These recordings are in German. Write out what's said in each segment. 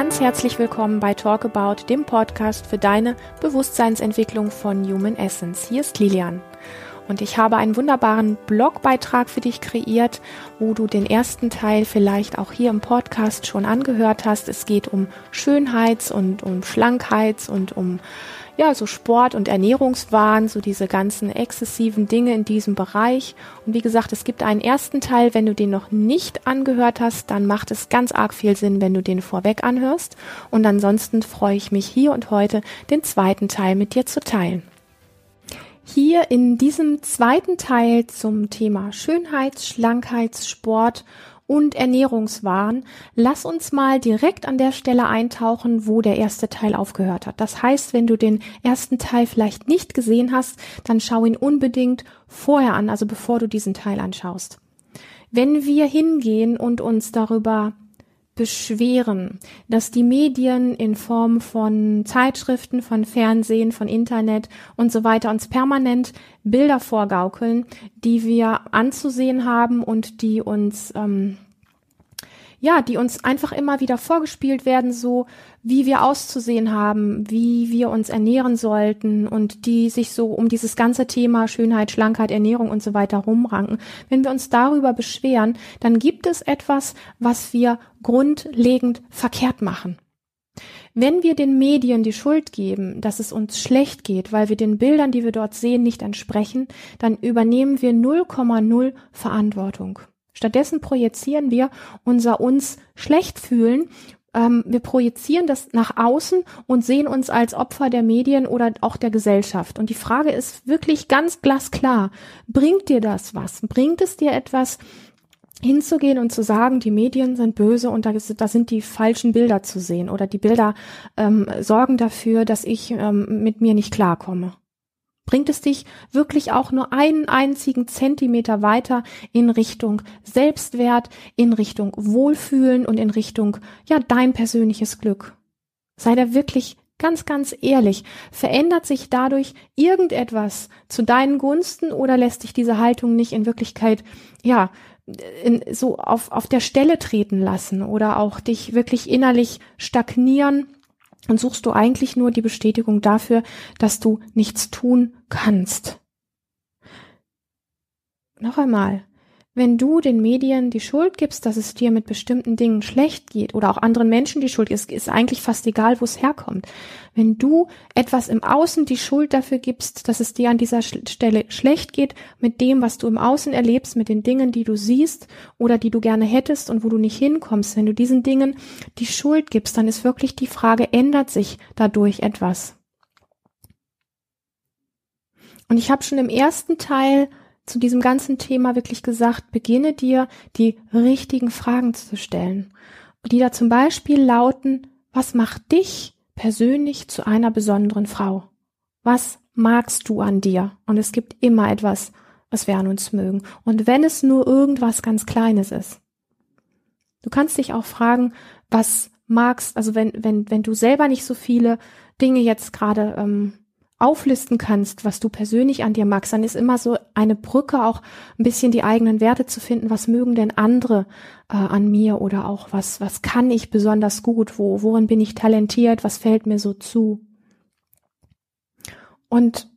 ganz herzlich willkommen bei Talk About, dem Podcast für deine Bewusstseinsentwicklung von Human Essence. Hier ist Lilian. Und ich habe einen wunderbaren Blogbeitrag für dich kreiert, wo du den ersten Teil vielleicht auch hier im Podcast schon angehört hast. Es geht um Schönheits- und um Schlankheits- und um ja, so Sport und Ernährungswahn, so diese ganzen exzessiven Dinge in diesem Bereich. Und wie gesagt, es gibt einen ersten Teil, wenn du den noch nicht angehört hast, dann macht es ganz arg viel Sinn, wenn du den vorweg anhörst. Und ansonsten freue ich mich hier und heute, den zweiten Teil mit dir zu teilen. Hier in diesem zweiten Teil zum Thema Schönheits-, Schlankheits-, Sport und Ernährungswahn, lass uns mal direkt an der Stelle eintauchen, wo der erste Teil aufgehört hat. Das heißt, wenn du den ersten Teil vielleicht nicht gesehen hast, dann schau ihn unbedingt vorher an, also bevor du diesen Teil anschaust. Wenn wir hingehen und uns darüber beschweren, dass die Medien in Form von Zeitschriften, von Fernsehen, von Internet und so weiter uns permanent Bilder vorgaukeln, die wir anzusehen haben und die uns ähm, ja, die uns einfach immer wieder vorgespielt werden, so wie wir auszusehen haben, wie wir uns ernähren sollten und die sich so um dieses ganze Thema Schönheit, Schlankheit, Ernährung und so weiter rumranken. Wenn wir uns darüber beschweren, dann gibt es etwas, was wir grundlegend verkehrt machen. Wenn wir den Medien die Schuld geben, dass es uns schlecht geht, weil wir den Bildern, die wir dort sehen, nicht entsprechen, dann übernehmen wir 0,0 Verantwortung. Stattdessen projizieren wir unser uns schlecht fühlen. Ähm, wir projizieren das nach außen und sehen uns als Opfer der Medien oder auch der Gesellschaft. Und die Frage ist wirklich ganz glasklar. Bringt dir das was? Bringt es dir etwas, hinzugehen und zu sagen, die Medien sind böse und da, da sind die falschen Bilder zu sehen oder die Bilder ähm, sorgen dafür, dass ich ähm, mit mir nicht klarkomme. Bringt es dich wirklich auch nur einen einzigen Zentimeter weiter in Richtung Selbstwert, in Richtung Wohlfühlen und in Richtung, ja, dein persönliches Glück? Sei da wirklich ganz, ganz ehrlich. Verändert sich dadurch irgendetwas zu deinen Gunsten oder lässt dich diese Haltung nicht in Wirklichkeit, ja, in, so auf, auf der Stelle treten lassen oder auch dich wirklich innerlich stagnieren und suchst du eigentlich nur die Bestätigung dafür, dass du nichts tun kannst. Noch einmal, wenn du den Medien die Schuld gibst, dass es dir mit bestimmten Dingen schlecht geht oder auch anderen Menschen die Schuld ist, ist eigentlich fast egal, wo es herkommt. Wenn du etwas im Außen die Schuld dafür gibst, dass es dir an dieser Stelle schlecht geht mit dem, was du im Außen erlebst, mit den Dingen, die du siehst oder die du gerne hättest und wo du nicht hinkommst, wenn du diesen Dingen die Schuld gibst, dann ist wirklich die Frage, ändert sich dadurch etwas? Und ich habe schon im ersten Teil zu diesem ganzen Thema wirklich gesagt, beginne dir die richtigen Fragen zu stellen. Die da zum Beispiel lauten, was macht dich persönlich zu einer besonderen Frau? Was magst du an dir? Und es gibt immer etwas, was wir an uns mögen. Und wenn es nur irgendwas ganz Kleines ist. Du kannst dich auch fragen, was magst, also wenn, wenn, wenn du selber nicht so viele Dinge jetzt gerade ähm, auflisten kannst, was du persönlich an dir magst, dann ist immer so eine Brücke auch ein bisschen die eigenen Werte zu finden. Was mögen denn andere äh, an mir oder auch was, was kann ich besonders gut? Wo, worin bin ich talentiert? Was fällt mir so zu? Und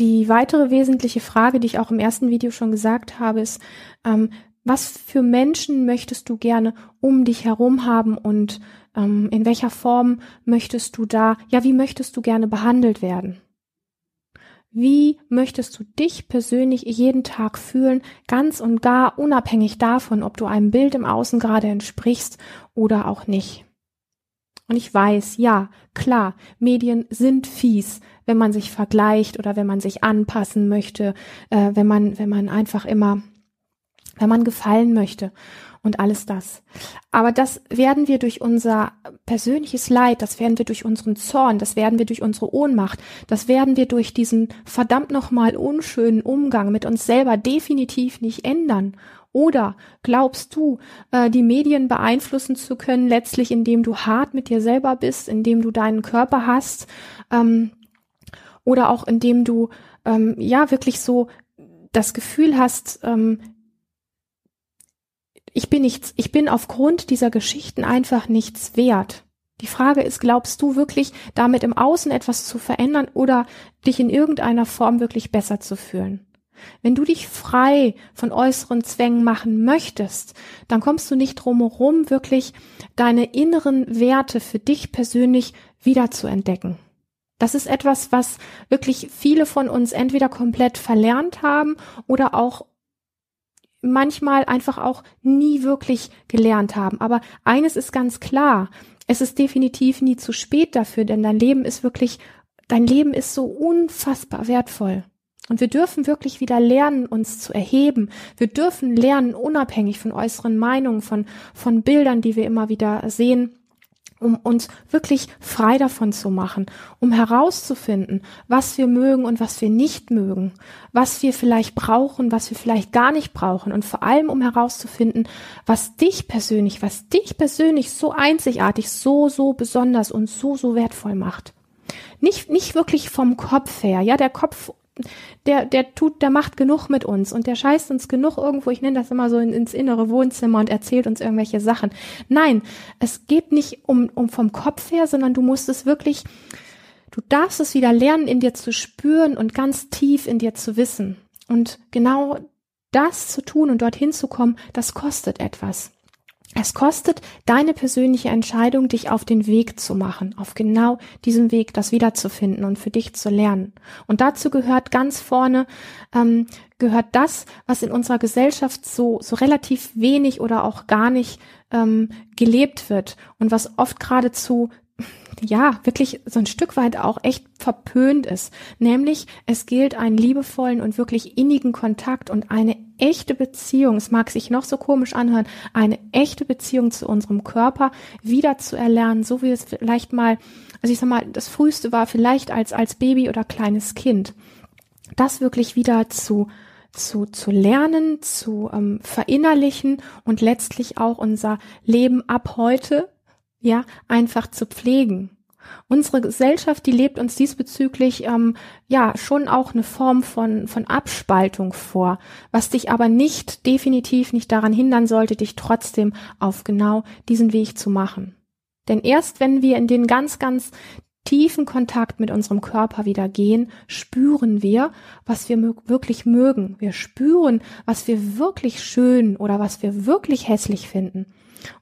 die weitere wesentliche Frage, die ich auch im ersten Video schon gesagt habe, ist, ähm, was für Menschen möchtest du gerne um dich herum haben und ähm, in welcher Form möchtest du da, ja, wie möchtest du gerne behandelt werden? Wie möchtest du dich persönlich jeden Tag fühlen, ganz und gar unabhängig davon, ob du einem Bild im Außen gerade entsprichst oder auch nicht? Und ich weiß, ja, klar, Medien sind fies, wenn man sich vergleicht oder wenn man sich anpassen möchte, äh, wenn man, wenn man einfach immer, wenn man gefallen möchte und alles das. Aber das werden wir durch unser persönliches Leid, das werden wir durch unseren Zorn, das werden wir durch unsere Ohnmacht, das werden wir durch diesen verdammt nochmal unschönen Umgang mit uns selber definitiv nicht ändern. Oder glaubst du, äh, die Medien beeinflussen zu können, letztlich indem du hart mit dir selber bist, indem du deinen Körper hast, ähm, oder auch indem du ähm, ja wirklich so das Gefühl hast, ähm, ich bin nichts, ich bin aufgrund dieser Geschichten einfach nichts wert. Die Frage ist, glaubst du wirklich, damit im Außen etwas zu verändern oder dich in irgendeiner Form wirklich besser zu fühlen? Wenn du dich frei von äußeren Zwängen machen möchtest, dann kommst du nicht drumherum, wirklich deine inneren Werte für dich persönlich wieder zu entdecken. Das ist etwas, was wirklich viele von uns entweder komplett verlernt haben oder auch manchmal einfach auch nie wirklich gelernt haben. Aber eines ist ganz klar, es ist definitiv nie zu spät dafür, denn dein Leben ist wirklich, dein Leben ist so unfassbar wertvoll. Und wir dürfen wirklich wieder lernen, uns zu erheben. Wir dürfen lernen, unabhängig von äußeren Meinungen, von, von Bildern, die wir immer wieder sehen, um uns wirklich frei davon zu machen, um herauszufinden, was wir mögen und was wir nicht mögen, was wir vielleicht brauchen, was wir vielleicht gar nicht brauchen und vor allem um herauszufinden, was dich persönlich, was dich persönlich so einzigartig, so, so besonders und so, so wertvoll macht. Nicht, nicht wirklich vom Kopf her, ja, der Kopf der, der tut, der macht genug mit uns und der scheißt uns genug irgendwo, ich nenne das immer so in, ins innere Wohnzimmer und erzählt uns irgendwelche Sachen. Nein, es geht nicht um, um vom Kopf her, sondern du musst es wirklich, du darfst es wieder lernen, in dir zu spüren und ganz tief in dir zu wissen. Und genau das zu tun und dorthin zu kommen, das kostet etwas. Es kostet deine persönliche Entscheidung, dich auf den Weg zu machen, auf genau diesem Weg das wiederzufinden und für dich zu lernen. Und dazu gehört ganz vorne, ähm, gehört das, was in unserer Gesellschaft so, so relativ wenig oder auch gar nicht ähm, gelebt wird und was oft geradezu ja, wirklich so ein Stück weit auch echt verpönt ist. Nämlich, es gilt einen liebevollen und wirklich innigen Kontakt und eine echte Beziehung, es mag sich noch so komisch anhören, eine echte Beziehung zu unserem Körper wieder zu erlernen, so wie es vielleicht mal, also ich sag mal, das früheste war vielleicht als, als Baby oder kleines Kind. Das wirklich wieder zu, zu, zu lernen, zu ähm, verinnerlichen und letztlich auch unser Leben ab heute ja, einfach zu pflegen. Unsere Gesellschaft, die lebt uns diesbezüglich ähm, ja schon auch eine Form von von Abspaltung vor, was dich aber nicht definitiv nicht daran hindern sollte, dich trotzdem auf genau diesen Weg zu machen. Denn erst wenn wir in den ganz ganz tiefen Kontakt mit unserem Körper wieder gehen, spüren wir, was wir wirklich mögen. Wir spüren, was wir wirklich schön oder was wir wirklich hässlich finden.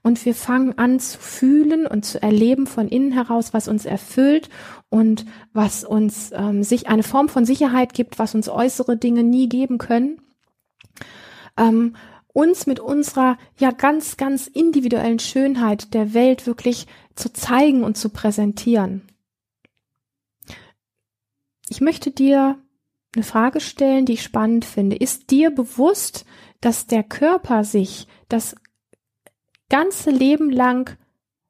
Und wir fangen an zu fühlen und zu erleben von innen heraus, was uns erfüllt und was uns ähm, sich eine Form von Sicherheit gibt, was uns äußere Dinge nie geben können. Ähm, uns mit unserer ja ganz, ganz individuellen Schönheit der Welt wirklich zu zeigen und zu präsentieren. Ich möchte dir eine Frage stellen, die ich spannend finde. Ist dir bewusst, dass der Körper sich das ganze Leben lang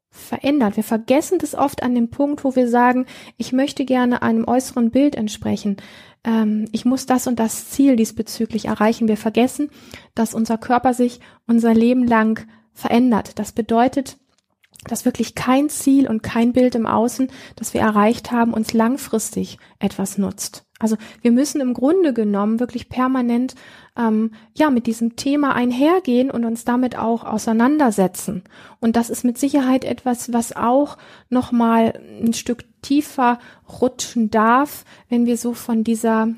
verändert. Wir vergessen das oft an dem Punkt, wo wir sagen, ich möchte gerne einem äußeren Bild entsprechen. Ähm, ich muss das und das Ziel diesbezüglich erreichen. Wir vergessen, dass unser Körper sich unser Leben lang verändert. Das bedeutet, dass wirklich kein Ziel und kein Bild im Außen, das wir erreicht haben, uns langfristig etwas nutzt. Also wir müssen im Grunde genommen wirklich permanent ähm, ja mit diesem Thema einhergehen und uns damit auch auseinandersetzen. Und das ist mit Sicherheit etwas, was auch noch mal ein Stück tiefer rutschen darf, wenn wir so von dieser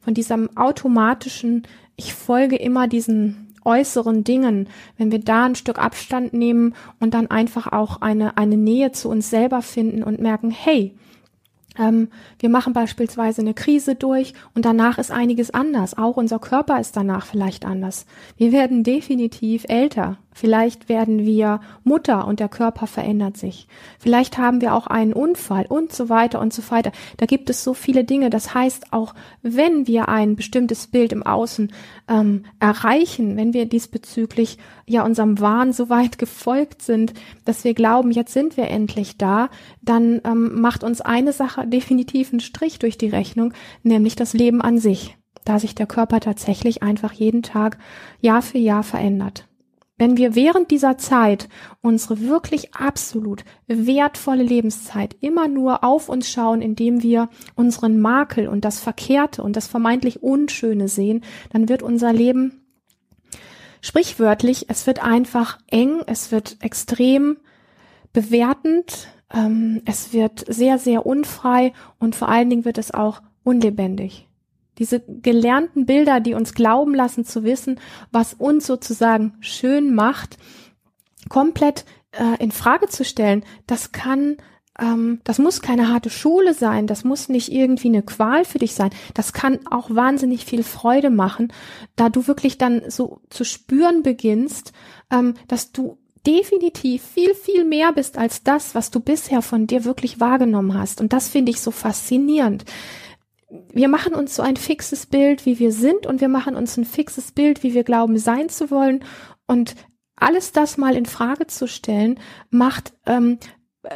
von diesem automatischen ich folge immer diesen äußeren Dingen, wenn wir da ein Stück Abstand nehmen und dann einfach auch eine eine Nähe zu uns selber finden und merken, hey, wir machen beispielsweise eine Krise durch und danach ist einiges anders. Auch unser Körper ist danach vielleicht anders. Wir werden definitiv älter. Vielleicht werden wir Mutter und der Körper verändert sich. Vielleicht haben wir auch einen Unfall und so weiter und so weiter. Da gibt es so viele Dinge. Das heißt, auch wenn wir ein bestimmtes Bild im Außen ähm, erreichen, wenn wir diesbezüglich ja unserem Wahn so weit gefolgt sind, dass wir glauben, jetzt sind wir endlich da, dann ähm, macht uns eine Sache definitiv einen Strich durch die Rechnung, nämlich das Leben an sich, da sich der Körper tatsächlich einfach jeden Tag Jahr für Jahr verändert. Wenn wir während dieser Zeit unsere wirklich absolut wertvolle Lebenszeit immer nur auf uns schauen, indem wir unseren Makel und das Verkehrte und das vermeintlich Unschöne sehen, dann wird unser Leben sprichwörtlich, es wird einfach eng, es wird extrem bewertend, ähm, es wird sehr, sehr unfrei und vor allen Dingen wird es auch unlebendig. Diese gelernten Bilder, die uns glauben lassen zu wissen, was uns sozusagen schön macht, komplett äh, in Frage zu stellen, das kann ähm, das muss keine harte Schule sein, das muss nicht irgendwie eine Qual für dich sein. Das kann auch wahnsinnig viel Freude machen, da du wirklich dann so zu spüren beginnst, ähm, dass du definitiv viel, viel mehr bist als das, was du bisher von dir wirklich wahrgenommen hast. Und das finde ich so faszinierend. Wir machen uns so ein fixes Bild, wie wir sind, und wir machen uns ein fixes Bild, wie wir glauben sein zu wollen. Und alles das mal in Frage zu stellen, macht ähm,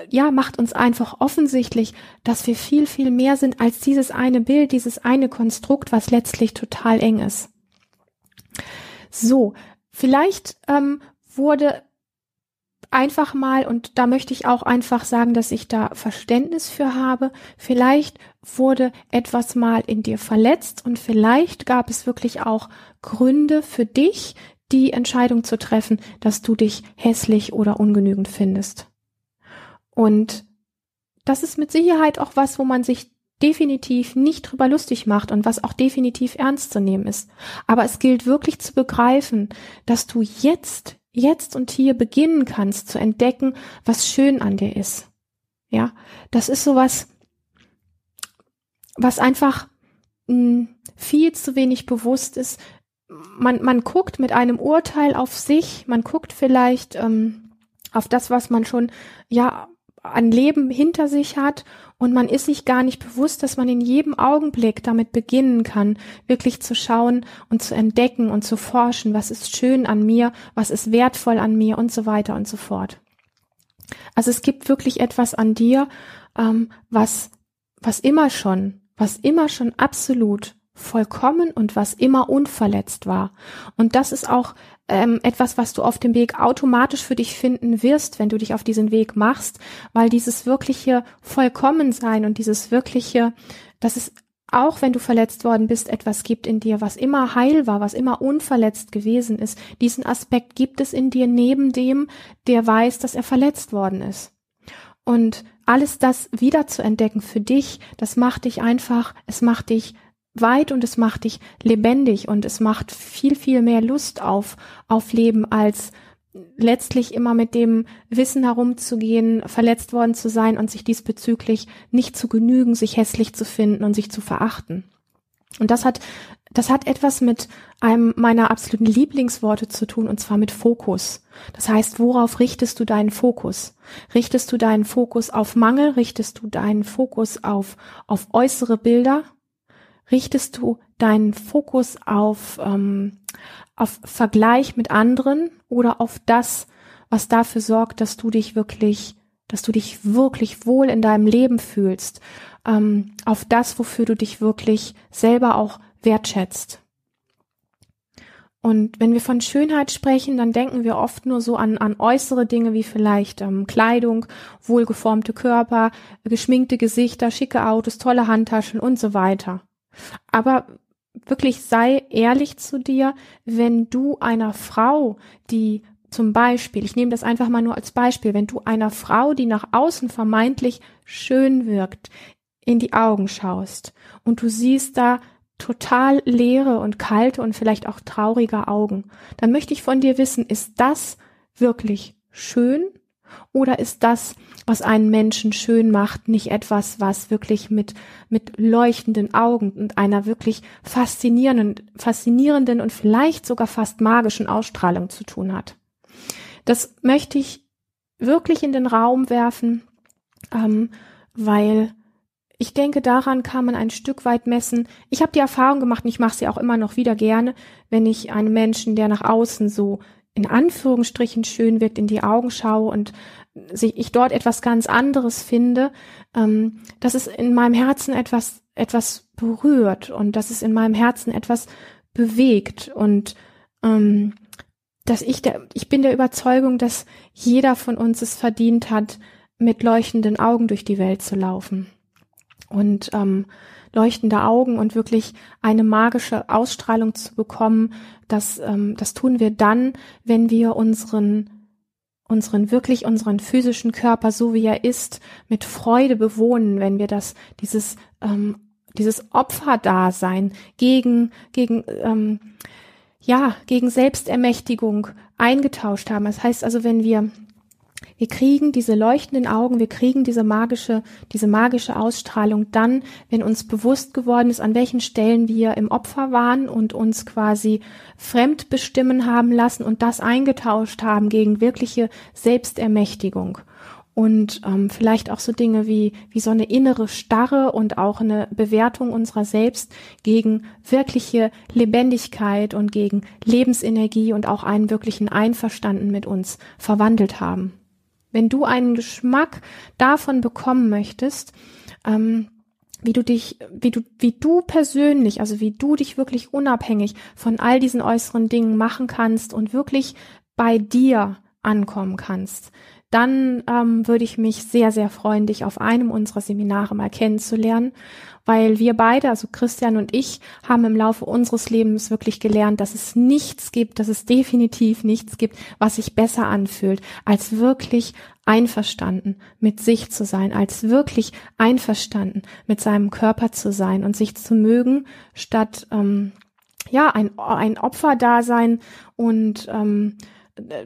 ja, macht uns einfach offensichtlich, dass wir viel, viel mehr sind als dieses eine Bild, dieses eine Konstrukt, was letztlich total eng ist. So, vielleicht ähm, wurde einfach mal, und da möchte ich auch einfach sagen, dass ich da Verständnis für habe, vielleicht wurde etwas mal in dir verletzt und vielleicht gab es wirklich auch Gründe für dich, die Entscheidung zu treffen, dass du dich hässlich oder ungenügend findest. Und das ist mit Sicherheit auch was, wo man sich definitiv nicht drüber lustig macht und was auch definitiv ernst zu nehmen ist. Aber es gilt wirklich zu begreifen, dass du jetzt, jetzt und hier beginnen kannst zu entdecken, was schön an dir ist. Ja, das ist sowas, was einfach mh, hm, viel zu wenig bewusst ist. Man, man guckt mit einem Urteil auf sich, man guckt vielleicht ähm, auf das, was man schon ja an Leben hinter sich hat und man ist sich gar nicht bewusst, dass man in jedem Augenblick damit beginnen kann, wirklich zu schauen und zu entdecken und zu forschen, was ist schön an mir, was ist wertvoll an mir und so weiter und so fort. Also es gibt wirklich etwas an dir, ähm, was, was immer schon, was immer schon absolut vollkommen und was immer unverletzt war. Und das ist auch ähm, etwas, was du auf dem Weg automatisch für dich finden wirst, wenn du dich auf diesen Weg machst, weil dieses wirkliche Vollkommensein und dieses wirkliche, dass es auch wenn du verletzt worden bist, etwas gibt in dir, was immer heil war, was immer unverletzt gewesen ist. Diesen Aspekt gibt es in dir neben dem, der weiß, dass er verletzt worden ist. Und alles das wieder zu entdecken für dich, das macht dich einfach, es macht dich weit und es macht dich lebendig und es macht viel, viel mehr Lust auf, auf Leben als letztlich immer mit dem Wissen herumzugehen, verletzt worden zu sein und sich diesbezüglich nicht zu genügen, sich hässlich zu finden und sich zu verachten. Und das hat, das hat etwas mit einem meiner absoluten Lieblingsworte zu tun, und zwar mit Fokus. Das heißt, worauf richtest du deinen Fokus? Richtest du deinen Fokus auf Mangel? Richtest du deinen Fokus auf, auf äußere Bilder? Richtest du deinen Fokus auf, ähm, auf Vergleich mit anderen oder auf das, was dafür sorgt, dass du dich wirklich, dass du dich wirklich wohl in deinem Leben fühlst, ähm, auf das, wofür du dich wirklich selber auch wertschätzt. Und wenn wir von Schönheit sprechen, dann denken wir oft nur so an, an äußere Dinge wie vielleicht ähm, Kleidung, wohlgeformte Körper, geschminkte Gesichter, schicke Autos, tolle Handtaschen und so weiter. Aber wirklich sei ehrlich zu dir, wenn du einer Frau, die zum Beispiel, ich nehme das einfach mal nur als Beispiel, wenn du einer Frau, die nach außen vermeintlich schön wirkt, in die Augen schaust und du siehst da total leere und kalte und vielleicht auch traurige Augen, dann möchte ich von dir wissen, ist das wirklich schön oder ist das, was einen Menschen schön macht, nicht etwas, was wirklich mit, mit leuchtenden Augen und einer wirklich faszinierenden, faszinierenden und vielleicht sogar fast magischen Ausstrahlung zu tun hat? Das möchte ich wirklich in den Raum werfen, ähm, weil ich denke, daran kann man ein Stück weit messen. Ich habe die Erfahrung gemacht, und ich mache sie auch immer noch wieder gerne, wenn ich einem Menschen, der nach außen so in Anführungsstrichen schön wirkt, in die Augen schaue und ich dort etwas ganz anderes finde, ähm, dass es in meinem Herzen etwas, etwas berührt und dass es in meinem Herzen etwas bewegt und ähm, dass ich der, ich bin der Überzeugung, dass jeder von uns es verdient hat, mit leuchtenden Augen durch die Welt zu laufen. Und ähm, leuchtende Augen und wirklich eine magische Ausstrahlung zu bekommen, das, ähm, das tun wir dann, wenn wir unseren unseren wirklich unseren physischen Körper so wie er ist mit Freude bewohnen, wenn wir das dieses ähm, dieses Opferdasein gegen gegen ähm, ja gegen Selbstermächtigung eingetauscht haben. Das heißt also, wenn wir wir kriegen diese leuchtenden Augen, wir kriegen diese magische, diese magische Ausstrahlung dann, wenn uns bewusst geworden ist, an welchen Stellen wir im Opfer waren und uns quasi fremd bestimmen haben lassen und das eingetauscht haben gegen wirkliche Selbstermächtigung und ähm, vielleicht auch so Dinge wie wie so eine innere Starre und auch eine Bewertung unserer selbst gegen wirkliche Lebendigkeit und gegen Lebensenergie und auch einen wirklichen Einverstanden mit uns verwandelt haben. Wenn du einen Geschmack davon bekommen möchtest, ähm, wie du dich, wie du, wie du persönlich, also wie du dich wirklich unabhängig von all diesen äußeren Dingen machen kannst und wirklich bei dir ankommen kannst, dann ähm, würde ich mich sehr, sehr freuen, dich auf einem unserer Seminare mal kennenzulernen weil wir beide, also Christian und ich, haben im Laufe unseres Lebens wirklich gelernt, dass es nichts gibt, dass es definitiv nichts gibt, was sich besser anfühlt, als wirklich einverstanden mit sich zu sein, als wirklich einverstanden mit seinem Körper zu sein und sich zu mögen, statt ähm, ja ein, ein Opferdasein und ähm,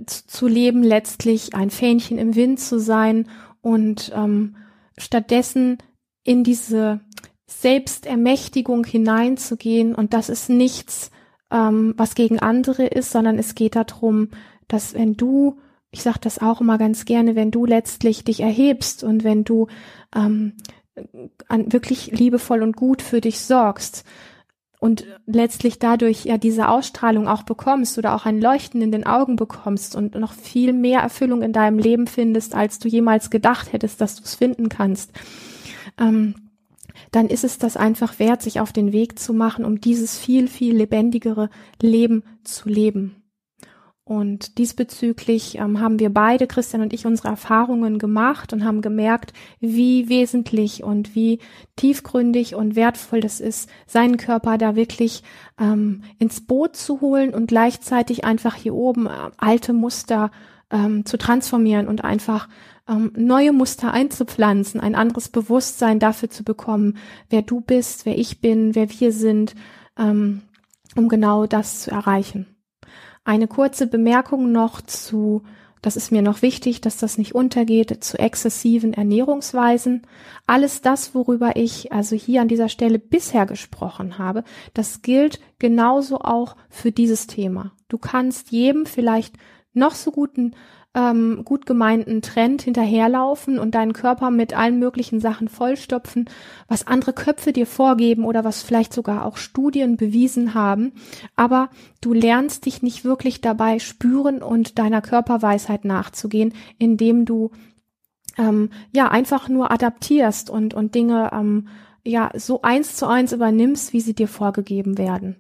zu leben, letztlich ein Fähnchen im Wind zu sein und ähm, stattdessen in diese Selbstermächtigung hineinzugehen und das ist nichts, ähm, was gegen andere ist, sondern es geht darum, dass wenn du, ich sage das auch immer ganz gerne, wenn du letztlich dich erhebst und wenn du ähm, an, wirklich liebevoll und gut für dich sorgst und letztlich dadurch ja diese Ausstrahlung auch bekommst oder auch ein Leuchten in den Augen bekommst und noch viel mehr Erfüllung in deinem Leben findest, als du jemals gedacht hättest, dass du es finden kannst. Ähm, dann ist es das einfach wert, sich auf den Weg zu machen, um dieses viel, viel lebendigere Leben zu leben. Und diesbezüglich ähm, haben wir beide, Christian und ich, unsere Erfahrungen gemacht und haben gemerkt, wie wesentlich und wie tiefgründig und wertvoll das ist, seinen Körper da wirklich ähm, ins Boot zu holen und gleichzeitig einfach hier oben äh, alte Muster ähm, zu transformieren und einfach ähm, neue Muster einzupflanzen, ein anderes Bewusstsein dafür zu bekommen, wer du bist, wer ich bin, wer wir sind, ähm, um genau das zu erreichen. Eine kurze Bemerkung noch zu, das ist mir noch wichtig, dass das nicht untergeht, zu exzessiven Ernährungsweisen. Alles das, worüber ich also hier an dieser Stelle bisher gesprochen habe, das gilt genauso auch für dieses Thema. Du kannst jedem vielleicht noch so guten ähm, gut gemeinten Trend hinterherlaufen und deinen Körper mit allen möglichen Sachen vollstopfen, was andere Köpfe dir vorgeben oder was vielleicht sogar auch Studien bewiesen haben. Aber du lernst dich nicht wirklich dabei spüren und deiner Körperweisheit nachzugehen, indem du ähm, ja einfach nur adaptierst und, und Dinge ähm, ja so eins zu eins übernimmst, wie sie dir vorgegeben werden.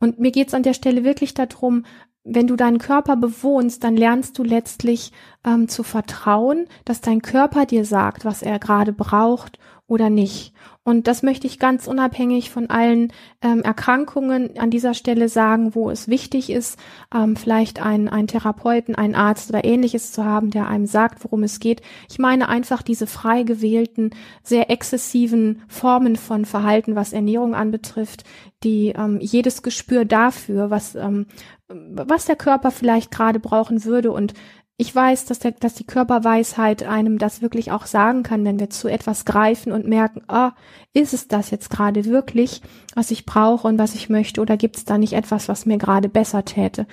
Und mir geht's an der Stelle wirklich darum, wenn du deinen Körper bewohnst, dann lernst du letztlich ähm, zu vertrauen, dass dein Körper dir sagt, was er gerade braucht oder nicht. Und das möchte ich ganz unabhängig von allen ähm, Erkrankungen an dieser Stelle sagen, wo es wichtig ist, ähm, vielleicht einen, einen Therapeuten, einen Arzt oder ähnliches zu haben, der einem sagt, worum es geht. Ich meine einfach diese frei gewählten, sehr exzessiven Formen von Verhalten, was Ernährung anbetrifft, die ähm, jedes Gespür dafür, was, ähm, was der Körper vielleicht gerade brauchen würde und ich weiß, dass, der, dass die Körperweisheit einem das wirklich auch sagen kann, wenn wir zu etwas greifen und merken, ah, ist es das jetzt gerade wirklich, was ich brauche und was ich möchte, oder gibt es da nicht etwas, was mir gerade besser täte?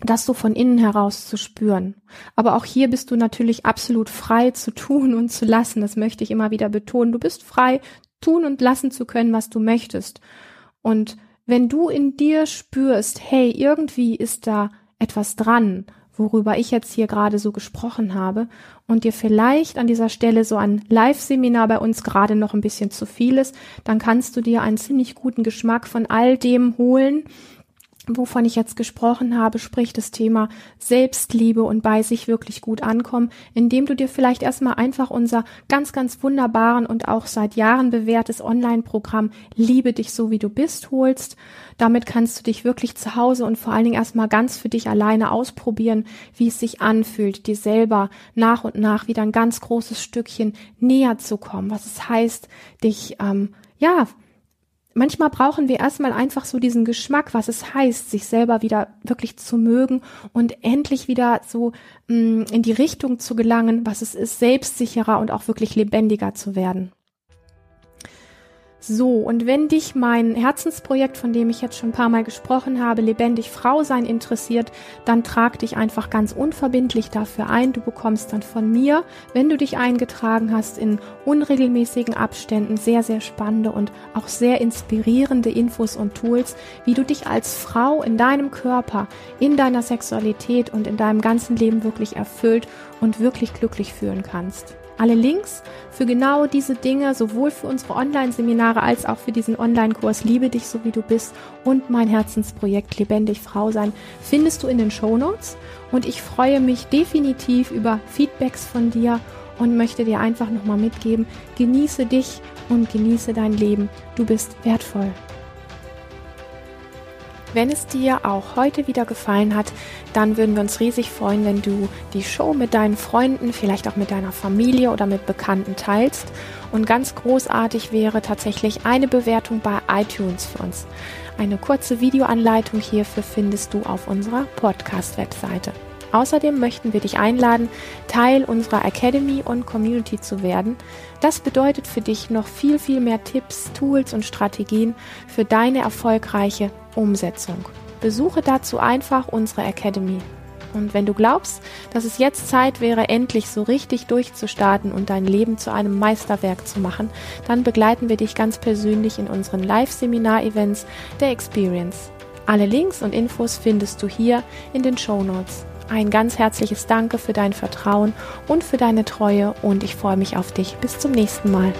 Das so von innen heraus zu spüren. Aber auch hier bist du natürlich absolut frei zu tun und zu lassen. Das möchte ich immer wieder betonen. Du bist frei, tun und lassen zu können, was du möchtest. Und wenn du in dir spürst, hey, irgendwie ist da etwas dran worüber ich jetzt hier gerade so gesprochen habe und dir vielleicht an dieser Stelle so ein Live-Seminar bei uns gerade noch ein bisschen zu viel ist, dann kannst du dir einen ziemlich guten Geschmack von all dem holen, wovon ich jetzt gesprochen habe, sprich das Thema Selbstliebe und bei sich wirklich gut ankommen, indem du dir vielleicht erstmal einfach unser ganz, ganz wunderbaren und auch seit Jahren bewährtes Online-Programm Liebe dich so wie du bist holst. Damit kannst du dich wirklich zu Hause und vor allen Dingen erstmal ganz für dich alleine ausprobieren, wie es sich anfühlt, dir selber nach und nach wieder ein ganz großes Stückchen näher zu kommen, was es heißt, dich, ähm, ja, manchmal brauchen wir erstmal einfach so diesen Geschmack, was es heißt, sich selber wieder wirklich zu mögen und endlich wieder so mh, mm, in die Richtung zu gelangen, was es ist, selbstsicherer und auch wirklich lebendiger zu werden. So, und wenn dich mein Herzensprojekt, von dem ich jetzt schon ein paar Mal gesprochen habe, lebendig Frau sein interessiert, dann trag dich einfach ganz unverbindlich dafür ein. Du bekommst dann von mir, wenn du dich eingetragen hast, in unregelmäßigen Abständen sehr, sehr spannende und auch sehr inspirierende Infos und Tools, wie du dich als Frau in deinem Körper, in deiner Sexualität und in deinem ganzen Leben wirklich erfüllt und wirklich glücklich fühlen kannst. Alle Links für genau diese Dinge, sowohl für unsere Online-Seminare als auch für diesen Online-Kurs Liebe dich so wie du bist und mein Herzensprojekt Lebendig Frau sein, findest du in den Show Notes. Und ich freue mich definitiv über Feedbacks von dir und möchte dir einfach nochmal mitgeben, genieße dich und genieße dein Leben. Du bist wertvoll. Wenn es dir auch heute wieder gefallen hat, dann würden wir uns riesig freuen, wenn du die Show mit deinen Freunden, vielleicht auch mit deiner Familie oder mit Bekannten teilst. Und ganz großartig wäre tatsächlich eine Bewertung bei iTunes für uns. Eine kurze Videoanleitung hierfür findest du auf unserer Podcast-Webseite. Außerdem möchten wir dich einladen, Teil unserer Academy und Community zu werden. Das bedeutet für dich noch viel, viel mehr Tipps, Tools und Strategien für deine erfolgreiche Umsetzung. Besuche dazu einfach unsere Academy. Und wenn du glaubst, dass es jetzt Zeit wäre, endlich so richtig durchzustarten und dein Leben zu einem Meisterwerk zu machen, dann begleiten wir dich ganz persönlich in unseren Live-Seminar-Events der Experience. Alle Links und Infos findest du hier in den Show Notes. Ein ganz herzliches Danke für dein Vertrauen und für deine Treue und ich freue mich auf dich. Bis zum nächsten Mal.